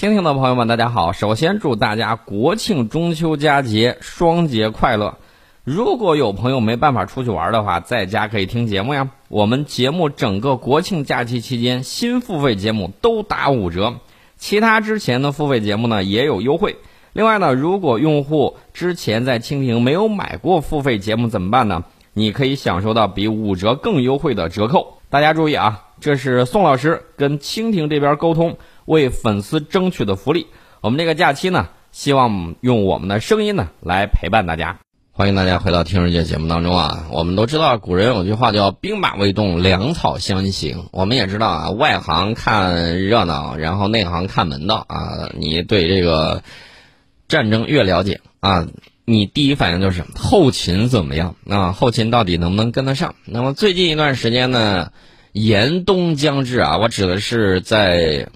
蜻蜓的朋友们，大家好！首先祝大家国庆中秋佳节双节快乐。如果有朋友没办法出去玩的话，在家可以听节目呀。我们节目整个国庆假期期间，新付费节目都打五折，其他之前的付费节目呢也有优惠。另外呢，如果用户之前在蜻蜓没有买过付费节目怎么办呢？你可以享受到比五折更优惠的折扣。大家注意啊，这是宋老师跟蜻蜓这边沟通，为粉丝争取的福利。我们这个假期呢，希望用我们的声音呢来陪伴大家。欢迎大家回到《听世界》节目当中啊！我们都知道，古人有句话叫“兵马未动，粮草先行”。我们也知道啊，外行看热闹，然后内行看门道啊。你对这个战争越了解啊，你第一反应就是后勤怎么样啊？后勤到底能不能跟得上？那么最近一段时间呢，严冬将至啊，我指的是在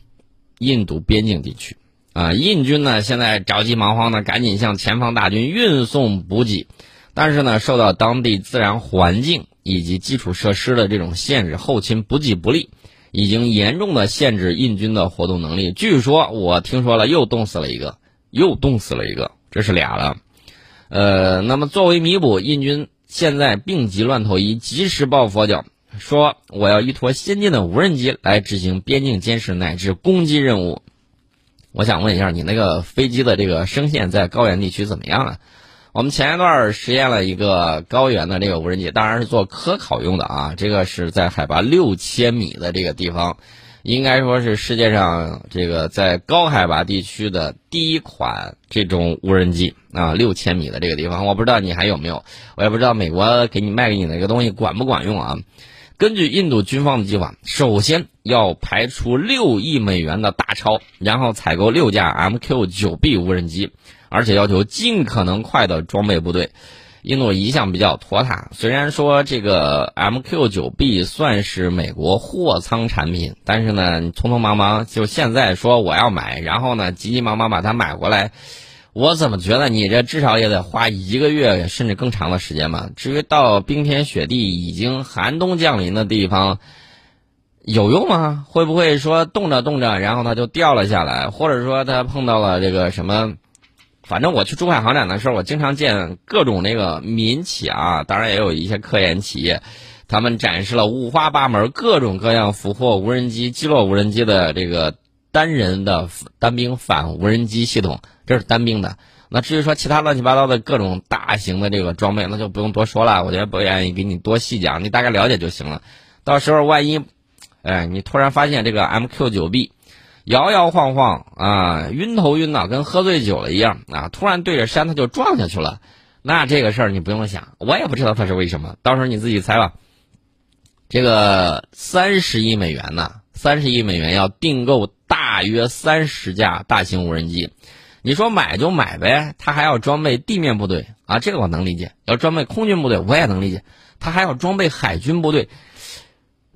印度边境地区。啊，印军呢现在着急忙慌的，赶紧向前方大军运送补给，但是呢，受到当地自然环境以及基础设施的这种限制，后勤补给不利，已经严重的限制印军的活动能力。据说我听说了，又冻死了一个，又冻死了一个，这是俩了。呃，那么作为弥补，印军现在病急乱投医，及时抱佛脚，说我要依托先进的无人机来执行边境监视乃至攻击任务。我想问一下，你那个飞机的这个声线在高原地区怎么样啊？我们前一段实验了一个高原的这个无人机，当然是做科考用的啊。这个是在海拔六千米的这个地方，应该说是世界上这个在高海拔地区的第一款这种无人机啊。六千米的这个地方，我不知道你还有没有，我也不知道美国给你卖给你那个东西管不管用啊。根据印度军方的计划，首先要排出六亿美元的大钞，然后采购六架 MQ-9B 无人机，而且要求尽可能快的装备部队。印度一向比较拖沓，虽然说这个 MQ-9B 算是美国货仓产品，但是呢，匆匆忙忙就现在说我要买，然后呢，急急忙忙把它买过来。我怎么觉得你这至少也得花一个月甚至更长的时间吧？至于到冰天雪地、已经寒冬降临的地方，有用吗？会不会说冻着冻着，然后它就掉了下来？或者说它碰到了这个什么？反正我去珠海航展的时候，我经常见各种那个民企啊，当然也有一些科研企业，他们展示了五花八门、各种各样俘获无人机、击落无人机的这个单人的单兵反无人机系统。这是单兵的，那至于说其他乱七八糟的各种大型的这个装备，那就不用多说了。我觉得不愿意给你多细讲，你大概了解就行了。到时候万一，哎，你突然发现这个 MQ9B 摇摇晃晃啊，晕头晕脑，跟喝醉酒了一样啊，突然对着山它就撞下去了，那这个事儿你不用想，我也不知道它是为什么。到时候你自己猜吧。这个三十亿美元呢，三十亿美元要订购大约三十架大型无人机。你说买就买呗，他还要装备地面部队啊，这个我能理解；要装备空军部队，我也能理解。他还要装备海军部队，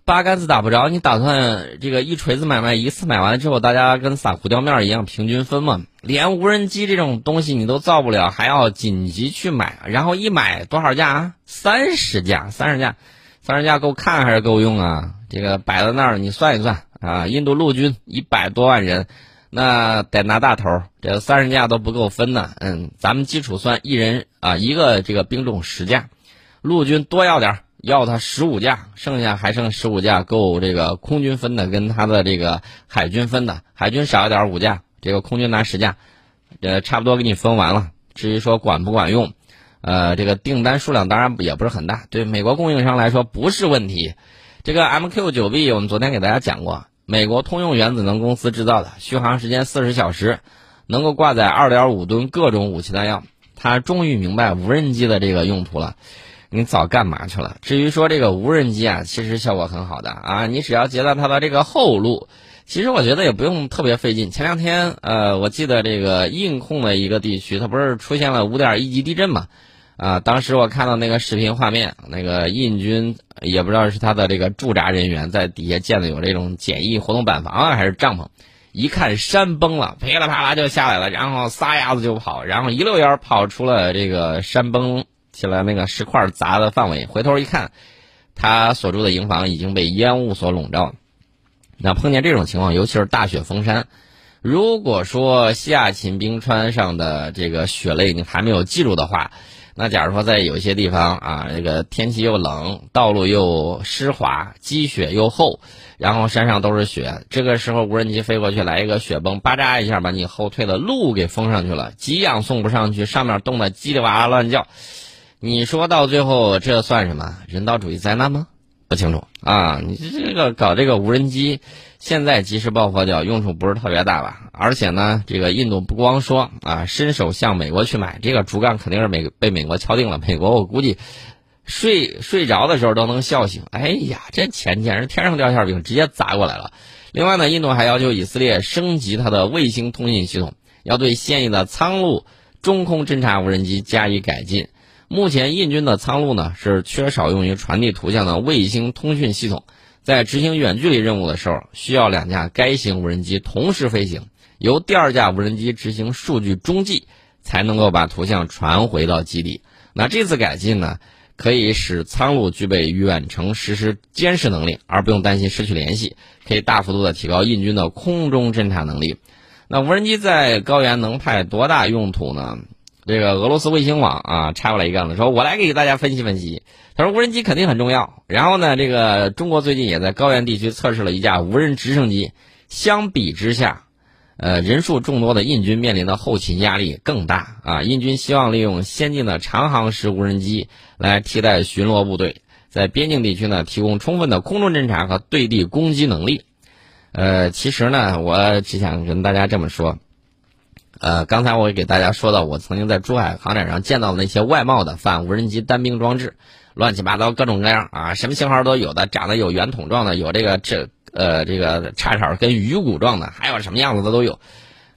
八竿子打不着。你打算这个一锤子买卖，一次买完之后，大家跟撒胡椒面一样平均分吗？连无人机这种东西你都造不了，还要紧急去买，然后一买多少架啊？三十架，三十架，三十架够看还是够用啊？这个摆在那儿，你算一算啊，印度陆军一百多万人。那得拿大头，这三十架都不够分呢。嗯，咱们基础算一人啊一个这个兵种十架，陆军多要点，要他十五架，剩下还剩十五架够这个空军分的，跟他的这个海军分的，海军少一点五架，这个空军拿十架，呃，差不多给你分完了。至于说管不管用，呃，这个订单数量当然也不是很大，对美国供应商来说不是问题。这个 MQ9B 我们昨天给大家讲过。美国通用原子能公司制造的，续航时间四十小时，能够挂载二点五吨各种武器弹药。他终于明白无人机的这个用途了。你早干嘛去了？至于说这个无人机啊，其实效果很好的啊，你只要截断它的这个后路，其实我觉得也不用特别费劲。前两天呃，我记得这个印控的一个地区，它不是出现了五点一级地震嘛？啊，当时我看到那个视频画面，那个印军也不知道是他的这个驻扎人员在底下建的有这种简易活动板房啊，还是帐篷，一看山崩了，噼里啪啦就下来了，然后撒丫子就跑，然后一溜烟跑出了这个山崩起来那个石块砸的范围，回头一看，他所住的营房已经被烟雾所笼罩。那碰见这种情况，尤其是大雪封山，如果说西亚秦冰川上的这个雪泪你还没有记住的话，那假如说在有些地方啊，这个天气又冷，道路又湿滑，积雪又厚，然后山上都是雪，这个时候无人机飞过去来一个雪崩，吧扎一下把你后退的路给封上去了，给养送不上去，上面冻得叽里哇啦乱叫，你说到最后这算什么人道主义灾难吗？不清楚啊，你这个搞这个无人机。现在及时抱佛脚用处不是特别大吧？而且呢，这个印度不光说啊，伸手向美国去买这个竹杠，肯定是美被美国敲定了。美国我估计睡睡着的时候都能笑醒。哎呀，这钱简直天上掉馅饼，直接砸过来了。另外呢，印度还要求以色列升级它的卫星通信系统，要对现役的苍鹭中空侦察无人机加以改进。目前印军的苍鹭呢是缺少用于传递图像的卫星通讯系统。在执行远距离任务的时候，需要两架该型无人机同时飞行，由第二架无人机执行数据中继，才能够把图像传回到基地。那这次改进呢，可以使苍鹭具备远程实时监视能力，而不用担心失去联系，可以大幅度的提高印军的空中侦察能力。那无人机在高原能派多大用途呢？这个俄罗斯卫星网啊插过来一杠子，说我来给大家分析分析。他说无人机肯定很重要。然后呢，这个中国最近也在高原地区测试了一架无人直升机。相比之下，呃，人数众多的印军面临的后勤压力更大啊。印军希望利用先进的长航时无人机来替代巡逻部队，在边境地区呢提供充分的空中侦察和对地攻击能力。呃，其实呢，我只想跟大家这么说。呃，刚才我给大家说到，我曾经在珠海航展上见到那些外贸的反无人机单兵装置，乱七八糟各种各样啊，什么型号都有的，长得有圆筒状的，有这个这呃这个叉叉跟鱼骨状的，还有什么样子的都有。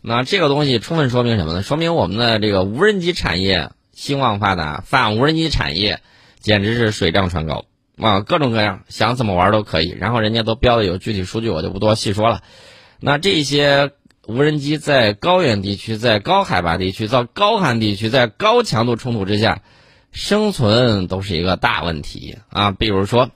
那这个东西充分说明什么呢？说明我们的这个无人机产业兴旺发达，反无人机产业简直是水涨船高啊，各种各样，想怎么玩都可以。然后人家都标的有具体数据，我就不多细说了。那这些。无人机在高原地区、在高海拔地区、在高寒地区、在高强度冲突之下生存都是一个大问题啊！比如说，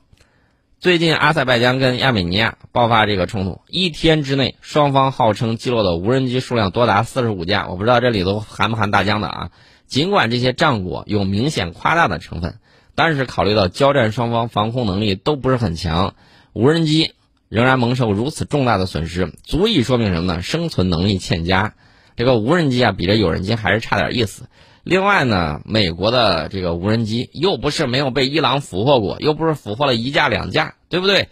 最近阿塞拜疆跟亚美尼亚爆发这个冲突，一天之内双方号称击落的无人机数量多达四十五架，我不知道这里头含不含大疆的啊？尽管这些战果有明显夸大的成分，但是考虑到交战双方防空能力都不是很强，无人机。仍然蒙受如此重大的损失，足以说明什么呢？生存能力欠佳。这个无人机啊，比这有人机还是差点意思。另外呢，美国的这个无人机又不是没有被伊朗俘获过，又不是俘获了一架两架，对不对？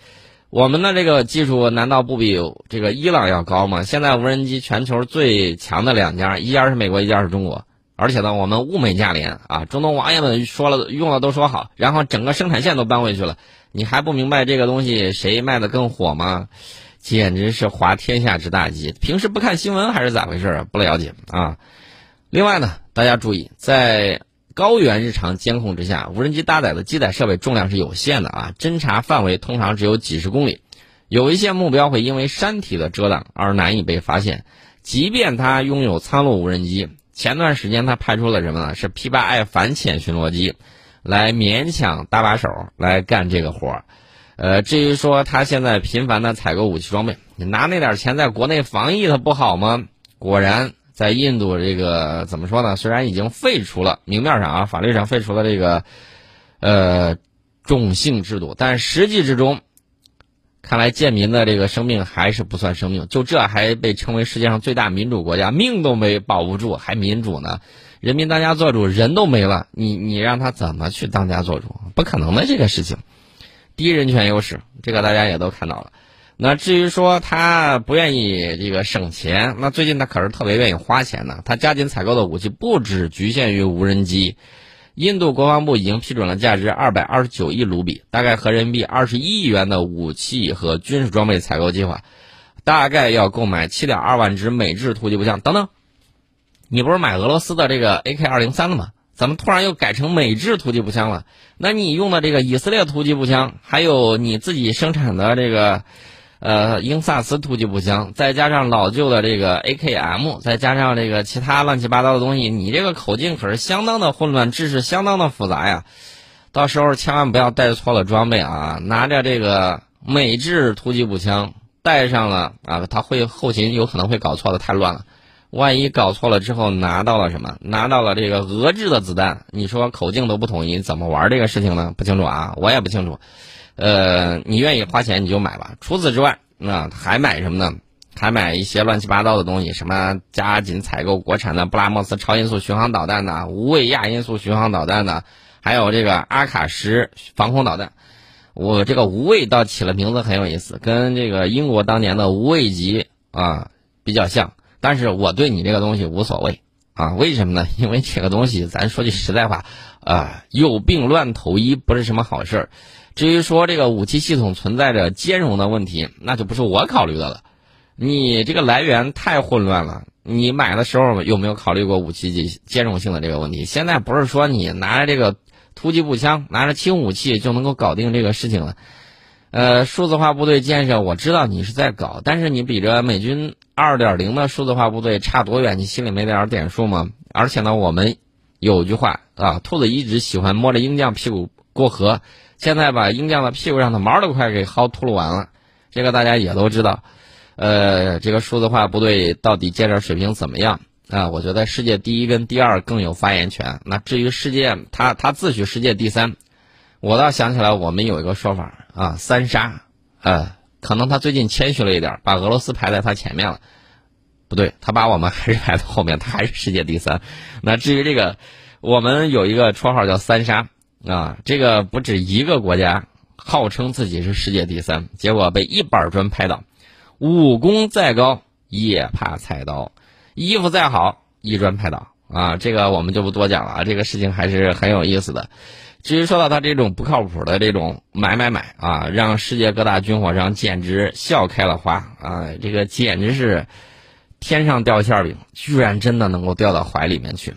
我们的这个技术难道不比这个伊朗要高吗？现在无人机全球最强的两家，一家是美国，一家是中国。而且呢，我们物美价廉啊，中东王爷们说了用了都说好，然后整个生产线都搬回去了。你还不明白这个东西谁卖的更火吗？简直是滑天下之大稽！平时不看新闻还是咋回事儿？不了解啊。另外呢，大家注意，在高原日常监控之下，无人机搭载的机载设备重量是有限的啊，侦察范围通常只有几十公里，有一些目标会因为山体的遮挡而难以被发现。即便它拥有苍鹭无人机，前段时间它派出了什么呢？是 P8I 反潜巡逻机。来勉强搭把手来干这个活儿，呃，至于说他现在频繁的采购武器装备，你拿那点钱在国内防疫，它不好吗？果然，在印度这个怎么说呢？虽然已经废除了明面上啊，法律上废除了这个，呃，种姓制度，但实际之中，看来贱民的这个生命还是不算生命，就这还被称为世界上最大民主国家，命都没保不住，还民主呢？人民当家作主，人都没了，你你让他怎么去当家作主？不可能的这个事情，低人权优势，这个大家也都看到了。那至于说他不愿意这个省钱，那最近他可是特别愿意花钱呢。他加紧采购的武器不只局限于无人机，印度国防部已经批准了价值二百二十九亿卢比，大概合人民币二十一亿元的武器和军事装备采购计划，大概要购买七点二万支美制突击步枪等等。你不是买俄罗斯的这个 AK 二零三了吗？怎么突然又改成美制突击步枪了？那你用的这个以色列突击步枪，还有你自己生产的这个，呃，英萨斯突击步枪，再加上老旧的这个 AKM，再加上这个其他乱七八糟的东西，你这个口径可是相当的混乱，知识相当的复杂呀。到时候千万不要带错了装备啊！拿着这个美制突击步枪，带上了啊，他会后勤有可能会搞错的，太乱了。万一搞错了之后拿到了什么？拿到了这个俄制的子弹，你说口径都不统一，怎么玩这个事情呢？不清楚啊，我也不清楚。呃，你愿意花钱你就买吧。除此之外，那还买什么呢？还买一些乱七八糟的东西，什么加紧采购国产的布拉莫斯超音速巡航导弹呢、无畏亚音速巡航导弹呢，还有这个阿卡什防空导弹。我这个无畏倒起了名字很有意思，跟这个英国当年的无畏级啊比较像。但是我对你这个东西无所谓啊，为什么呢？因为这个东西，咱说句实在话，啊，有病乱投医不是什么好事儿。至于说这个武器系统存在着兼容的问题，那就不是我考虑的了。你这个来源太混乱了，你买的时候有没有考虑过武器兼容性的这个问题？现在不是说你拿着这个突击步枪、拿着轻武器就能够搞定这个事情了。呃，数字化部队建设，我知道你是在搞，但是你比着美军二点零的数字化部队差多远？你心里没点点数吗？而且呢，我们有句话啊，兔子一直喜欢摸着鹰将屁股过河，现在把鹰将的屁股上的毛都快给薅秃噜完了，这个大家也都知道。呃，这个数字化部队到底建设水平怎么样啊？我觉得世界第一跟第二更有发言权。那至于世界，他他自诩世界第三。我倒想起来，我们有一个说法啊，三杀，呃，可能他最近谦虚了一点，把俄罗斯排在他前面了。不对，他把我们还是排在后面，他还是世界第三。那至于这个，我们有一个绰号叫三杀啊，这个不止一个国家号称自己是世界第三，结果被一板砖拍倒。武功再高也怕菜刀，衣服再好一砖拍倒啊！这个我们就不多讲了啊，这个事情还是很有意思的。至于说到他这种不靠谱的这种买买买啊，让世界各大军火商简直笑开了花啊！这个简直是天上掉馅饼，居然真的能够掉到怀里面去。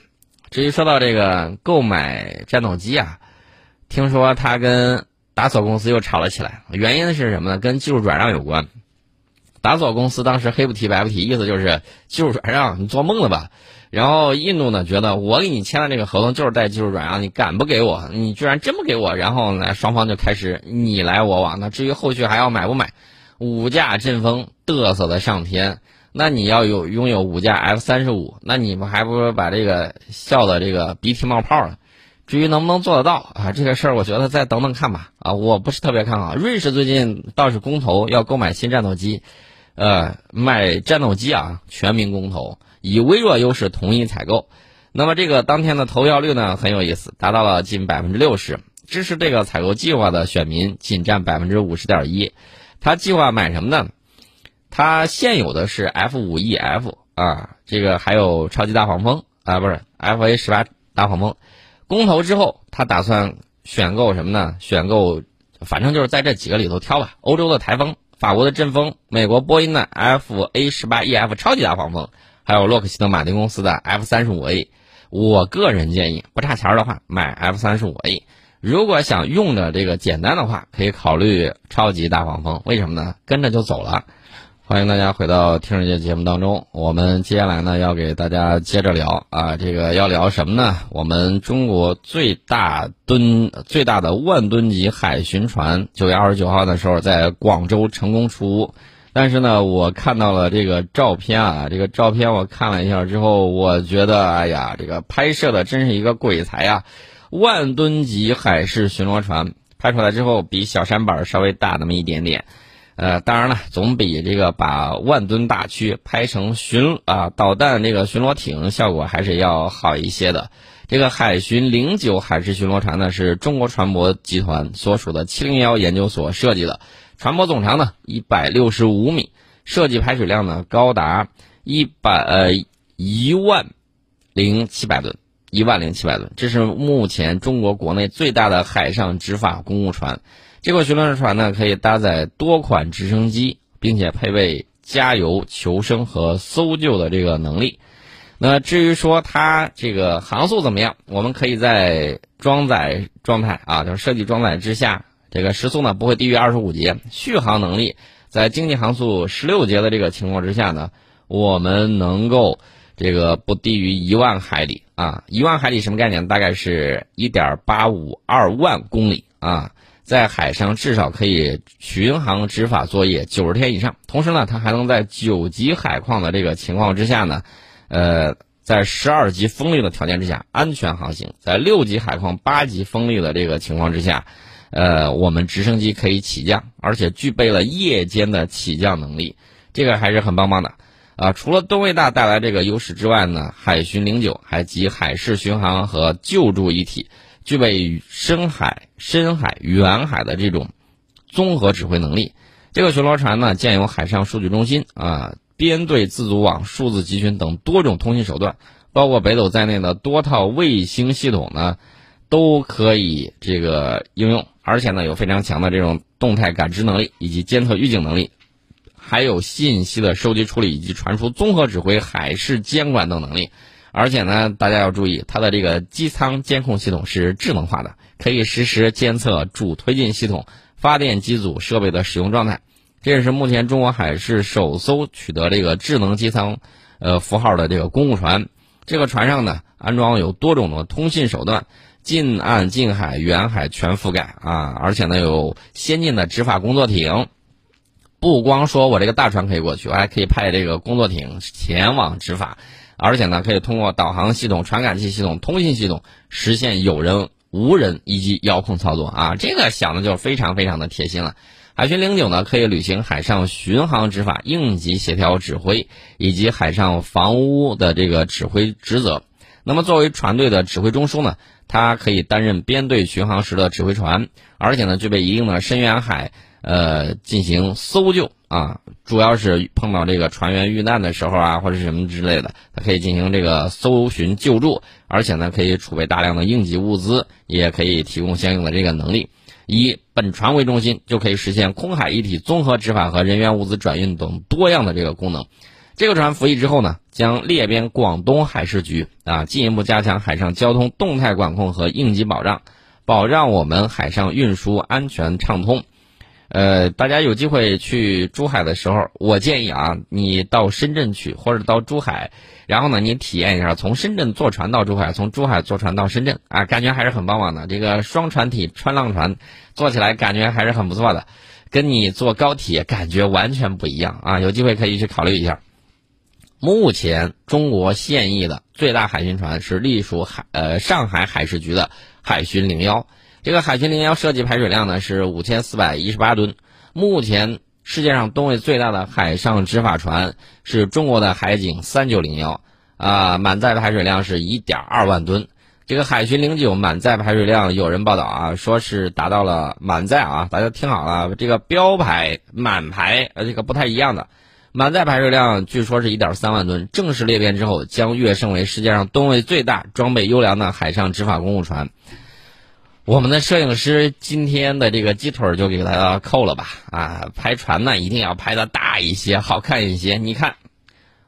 至于说到这个购买战斗机啊，听说他跟达索公司又吵了起来，原因是什么呢？跟技术转让有关。达索公司当时黑不提白不提，意思就是技术转让，你做梦了吧？然后印度呢，觉得我给你签的这个合同就是带技术转让，你敢不给我？你居然真不给我？然后呢，双方就开始你来我往。那至于后续还要买不买，五架阵风嘚瑟的上天，那你要有拥有五架 F 三十五，那你们还不如把这个笑的这个鼻涕冒泡了。至于能不能做得到啊，这个事儿我觉得再等等看吧。啊，我不是特别看好。瑞士最近倒是公投要购买新战斗机，呃，买战斗机啊，全民公投。以微弱优势同意采购，那么这个当天的投票率呢很有意思，达到了近百分之六十。支持这个采购计划的选民仅占百分之五十点一。他计划买什么呢？他现有的是 F 五 E F 啊，这个还有超级大黄蜂啊，不是 F A 十八大黄蜂。公投之后，他打算选购什么呢？选购，反正就是在这几个里头挑吧。欧洲的台风，法国的阵风，美国波音的 F A 十八 E F 超级大黄蜂。还有洛克希德马丁公司的 F 三十五 A，我个人建议不差钱的话买 F 三十五 A。如果想用着这个简单的话，可以考虑超级大黄蜂。为什么呢？跟着就走了。欢迎大家回到听世界节目当中，我们接下来呢要给大家接着聊啊，这个要聊什么呢？我们中国最大吨、最大的万吨级海巡船九月二十九号的时候在广州成功出坞。但是呢，我看到了这个照片啊，这个照片我看了一下之后，我觉得，哎呀，这个拍摄的真是一个鬼才啊！万吨级海事巡逻船拍出来之后，比小舢板稍微大那么一点点，呃，当然了，总比这个把万吨大驱拍成巡啊导弹这个巡逻艇效果还是要好一些的。这个海巡零九海事巡逻船呢，是中国船舶集团所属的七零幺研究所设计的。船舶总长呢一百六十五米，设计排水量呢高达一百呃一万零七百吨，一万零七百吨，这是目前中国国内最大的海上执法公务船。这个巡逻船呢可以搭载多款直升机，并且配备加油、求生和搜救的这个能力。那至于说它这个航速怎么样，我们可以在装载状态啊，就是设计装载之下。这个时速呢不会低于二十五节，续航能力在经济航速十六节的这个情况之下呢，我们能够这个不低于一万海里啊，一万海里什么概念？大概是一点八五二万公里啊。在海上至少可以巡航执法作业九十天以上。同时呢，它还能在九级海况的这个情况之下呢，呃，在十二级风力的条件之下安全航行；在六级海况、八级风力的这个情况之下，呃，我们直升机可以起降，而且具备了夜间的起降能力，这个还是很棒棒的。啊，除了吨位大带来这个优势之外呢，海巡零九还集海事巡航和救助一体，具备深海、深海、远海的这种综合指挥能力。这个巡逻船呢，建有海上数据中心啊、编队自组网、数字集群等多种通信手段，包括北斗在内的多套卫星系统呢，都可以这个应用，而且呢，有非常强的这种动态感知能力以及监测预警能力。还有信息的收集处理以及传输、综合指挥、海事监管等能力，而且呢，大家要注意，它的这个机舱监控系统是智能化的，可以实时监测主推进系统、发电机组设备的使用状态。这也是目前中国海事首艘取得这个智能机舱，呃符号的这个公务船。这个船上呢，安装有多种的通信手段，近岸、近海、远海全覆盖啊，而且呢，有先进的执法工作艇。不光说我这个大船可以过去，我还可以派这个工作艇前往执法，而且呢，可以通过导航系统、传感器系统、通信系统实现有人、无人以及遥控操作啊！这个想的就非常非常的贴心了。海巡零九呢，可以履行海上巡航执法、应急协调指挥以及海上防污的这个指挥职责。那么，作为船队的指挥中枢呢，它可以担任编队巡航时的指挥船，而且呢，具备一定的深远海。呃，进行搜救啊，主要是碰到这个船员遇难的时候啊，或者什么之类的，它可以进行这个搜寻救助，而且呢，可以储备大量的应急物资，也可以提供相应的这个能力。以本船为中心，就可以实现空海一体综合执法和人员物资转运等多样的这个功能。这个船服役之后呢，将列编广东海事局啊，进一步加强海上交通动态管控和应急保障，保障我们海上运输安全畅通。呃，大家有机会去珠海的时候，我建议啊，你到深圳去，或者到珠海，然后呢，你体验一下从深圳坐船到珠海，从珠海坐船到深圳啊，感觉还是很棒棒的。这个双船体穿浪船，坐起来感觉还是很不错的，跟你坐高铁感觉完全不一样啊。有机会可以去考虑一下。目前中国现役的最大海巡船是隶属海呃上海海事局的海巡零幺。这个海巡零幺设计排水量呢是五千四百一十八吨，目前世界上吨位最大的海上执法船是中国的海警三九零幺，啊，满载排水量是一点二万吨。这个海巡零九满载排水量，有人报道啊，说是达到了满载啊，大家听好了，这个标牌满排呃这个不太一样的，满载排水量据说是一点三万吨，正式列编之后将跃升为世界上吨位最大、装备优良的海上执法公务船。我们的摄影师今天的这个鸡腿就给大家扣了吧啊！拍船呢一定要拍的大一些，好看一些。你看，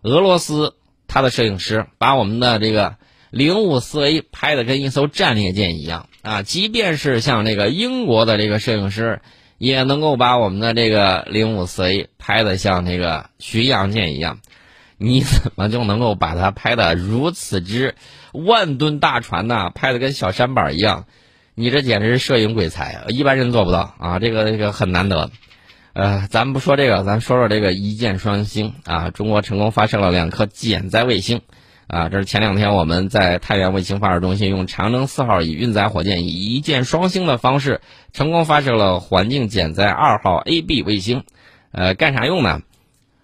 俄罗斯他的摄影师把我们的这个零五四 A 拍的跟一艘战列舰一样啊！即便是像这个英国的这个摄影师，也能够把我们的这个零五四 A 拍的像这个巡洋舰一样。你怎么就能够把它拍的如此之万吨大船呢？拍的跟小舢板一样？你这简直是摄影鬼才，一般人做不到啊！这个这个很难得。呃，咱不说这个，咱说说这个一箭双星啊！中国成功发射了两颗减载卫星啊！这是前两天我们在太原卫星发射中心用长征四号乙运载火箭以一箭双星的方式成功发射了环境减载二号 AB 卫星。呃，干啥用呢？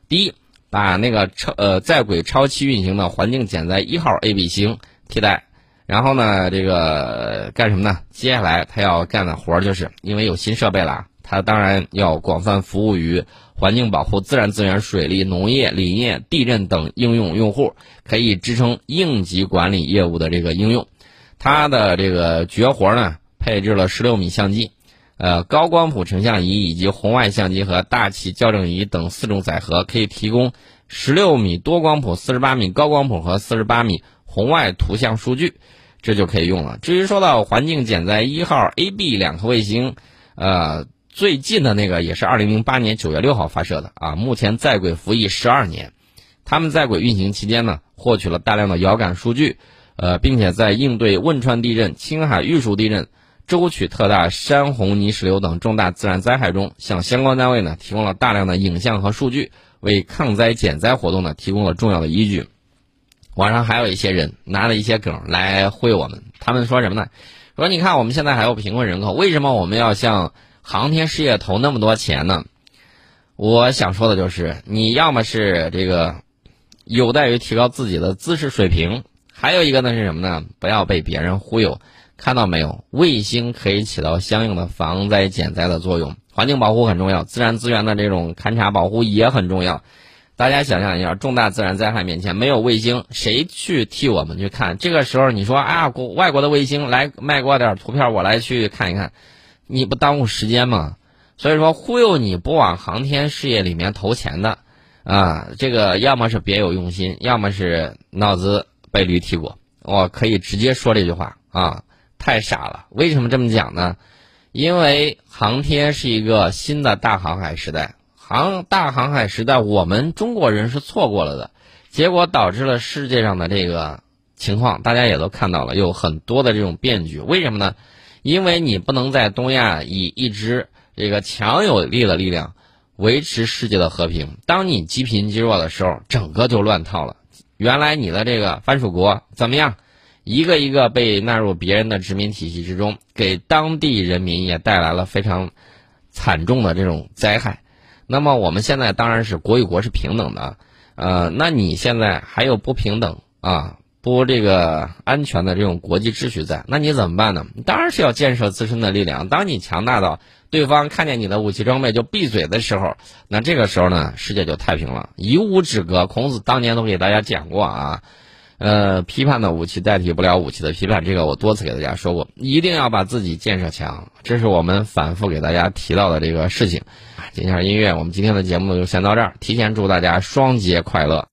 第一，把那个超呃在轨超期运行的环境减载一号 AB 星替代。然后呢，这个干什么呢？接下来他要干的活儿，就是因为有新设备了，他当然要广泛服务于环境保护、自然资源、水利、农业、林业、地震等应用用户，可以支撑应急管理业务的这个应用。它的这个绝活呢，配置了十六米相机，呃，高光谱成像仪以及红外相机和大气校正仪等四种载荷，可以提供十六米多光谱、四十八米高光谱和四十八米。红外图像数据，这就可以用了。至于说到环境减灾一号 A、B 两颗卫星，呃，最近的那个也是二零零八年九月六号发射的啊，目前在轨服役十二年。他们在轨运行期间呢，获取了大量的遥感数据，呃，并且在应对汶川地震、青海玉树地震、舟曲特大、山洪泥石流等重大自然灾害中，向相关单位呢提供了大量的影像和数据，为抗灾减灾活动呢提供了重要的依据。网上还有一些人拿了一些梗来忽悠我们，他们说什么呢？说你看我们现在还有贫困人口，为什么我们要向航天事业投那么多钱呢？我想说的就是，你要么是这个有待于提高自己的知识水平，还有一个呢是什么呢？不要被别人忽悠。看到没有？卫星可以起到相应的防灾减灾的作用，环境保护很重要，自然资源的这种勘察保护也很重要。大家想象一下，重大自然灾害面前没有卫星，谁去替我们去看？这个时候你说啊，国外国的卫星来卖过点图片，我来去看一看，你不耽误时间吗？所以说忽悠你不往航天事业里面投钱的，啊，这个要么是别有用心，要么是脑子被驴踢过。我可以直接说这句话啊，太傻了。为什么这么讲呢？因为航天是一个新的大航海时代，航大航海时代我们中国人是错过了的，结果导致了世界上的这个情况，大家也都看到了，有很多的这种变局。为什么呢？因为你不能在东亚以一支。这个强有力的力量维持世界的和平。当你积贫积弱的时候，整个就乱套了。原来你的这个藩属国怎么样？一个一个被纳入别人的殖民体系之中，给当地人民也带来了非常惨重的这种灾害。那么我们现在当然是国与国是平等的，呃，那你现在还有不平等啊？不，这个安全的这种国际秩序在，那你怎么办呢？当然是要建设自身的力量。当你强大到对方看见你的武器装备就闭嘴的时候，那这个时候呢，世界就太平了，以武止戈。孔子当年都给大家讲过啊，呃，批判的武器代替不了武器的批判，这个我多次给大家说过，一定要把自己建设强，这是我们反复给大家提到的这个事情。接下来音乐，我们今天的节目就先到这儿，提前祝大家双节快乐。